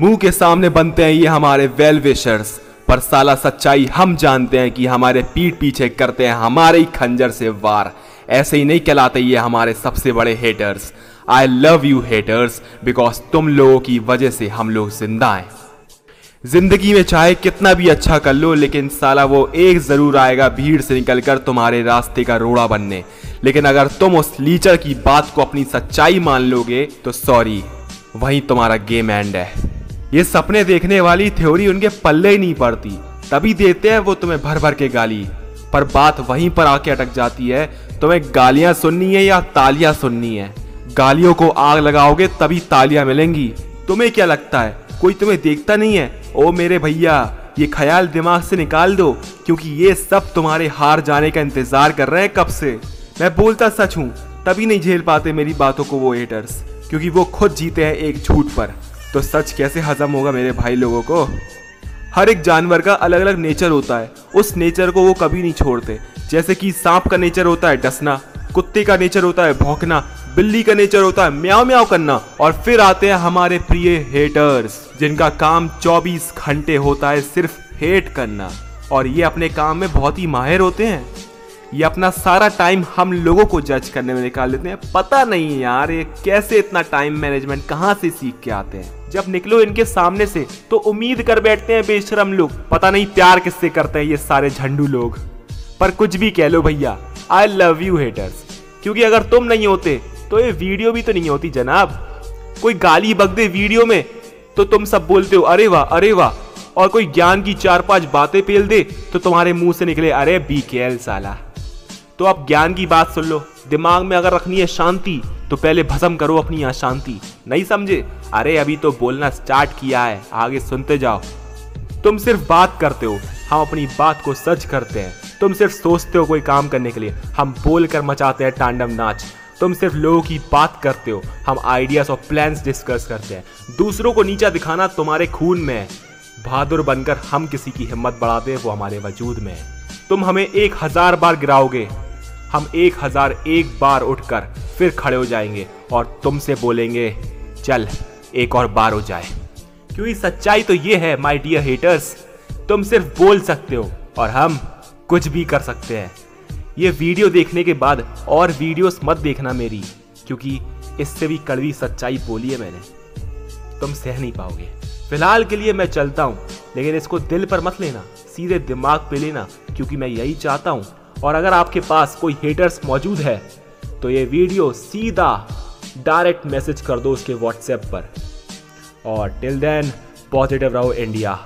मुँह के सामने बनते हैं ये हमारे वेल विशर्स पर साला सच्चाई हम जानते हैं कि हमारे पीठ पीछे करते हैं हमारे ही खंजर से वार। ऐसे ही नहीं कहलाते ये हमारे सबसे बड़े haters I love you haters because तुम लोगों की वजह से हम लोग ज़िंदा हैं। ज़िंदगी में चाहे कितना भी अच्छा कर लो, लेकिन साला वो एक ज़रूर आएगा भीड़ से निकलकर तुम्हारे रास्ते का रोड़ा बनने। लेकिन अगर तुम उस लीचर की बात को अपनी सच्चाई मान लोगे तो सॉरी वहीं तुम्हारा गेम एंड है। ये सपने देखने वाली थ्योरी उनके पल्ले ही नहीं पड़ती। तभी देते हैं वो तुम्हें भर भर के गाली। पर बात वहीं पर आके अटक जाती है। तुम्हें गालियाँ सुननी है या तालियाँ सुननी है? गालियों को आग लगाओगे तभी तालियाँ मिलेंगी। तुम्हें क्या लगता है? कोई तुम्हें देखता नहीं है? ओ मेरे भैया, ये ख्याल दिमाग से निकाल दो, क्योंकि ये सब तुम्हारे हार जाने का इंतज़ार कर रहे हैं कब से। मैं बोलता सच हूँ, तभी नहीं झेल पाते मेरी बातों को वो हेटर्स क्योंकि वो खुद जीते हैं एक झूठ पर। तो सच कैसे हजम होगा मेरे भाई लोगों को? हर एक जानवर का अलग अलग नेचर होता है। उस नेचर को वो कभी नहीं छोड़ते। जैसे कि सांप का नेचर होता है डसना, कुत्ते का नेचर होता है भौंकना, बिल्ली का नेचर होता है म्याओ म्याओ करना, और फिर आते हैं हमारे प्रिय हेटर्स जिनका काम 24 घंटे होता है सिर्फ़ हेट करना। और ये अपने काम में बहुत ही माहिर होते हैं। ये अपना सारा टाइम हम लोगों को जज करने में निकाल देते हैं। पता नहीं यार, ये कैसे इतना टाइम मैनेजमेंट कहाँ से सीख के आते हैं? जब निकलो इनके सामने से तो उम्मीद कर बैठते हैं बेशरम लोग। पता नहीं प्यार किससे करते हैं ये सारे झंडू लोग। पर कुछ भी कह लो भैया आई लव यू हेटर्स क्योंकि अगर तुम नहीं होते तो ये वीडियो भी तो नहीं होती जनाब। कोई गाली बग दे वीडियो में तो तुम सब बोलते हो, अरे वाह अरे वाह। और कोई ज्ञान की चार पाँच बातें पेल दे तो तुम्हारे मुँह से निकले, अरे बी के साला। तो अब ज्ञान की बात सुन लो। दिमाग में अगर रखनी है शांति तो पहले भस्म करो अपनी अशांति नहीं समझे? अरे, अभी तो बोलना स्टार्ट किया है। आगे सुनते जाओ। तुम सिर्फ़ बात करते हो। हम अपनी बात को सच करते हैं। तुम सिर्फ़ सोचते हो कोई काम करने के लिए। हम बोल कर मचाते हैं टांडम नाच। तुम सिर्फ़ लोगों की बात करते हो। हम आइडियाज़ और प्लान्स डिस्कस करते हैं। दूसरों को नीचा दिखाना तुम्हारे खून में बहादुर बनकर हम किसी की हिम्मत बढ़ाते हैं, वो हमारे वजूद में तुम हमें एक हज़ार बार गिराओगे। हम एक हज़ार एक बार उठकर फिर खड़े हो जाएँगे और तुमसे बोलेंगे, चल, एक और बार हो जाए। क्योंकि सच्चाई तो ये है माय डियर हेटर्स तुम सिर्फ़ बोल सकते हो और हम कुछ भी कर सकते हैं। ये वीडियो देखने के बाद और वीडियोस मत देखना मेरी, क्योंकि इससे भी कड़वी सच्चाई बोली है मैंने। तुम सह नहीं पाओगे। फ़िलहाल के लिए मैं चलता हूँ, लेकिन इसको दिल पर मत लेना, सीधे दिमाग पे लेना, क्योंकि मैं यही चाहता हूँ और अगर आपके पास कोई हेटर्स मौजूद है तो ये वीडियो सीधा डायरेक्ट मैसेज कर दो उसके व्हाट्सएप पर। और टिल देन पॉजिटिव रहो इंडिया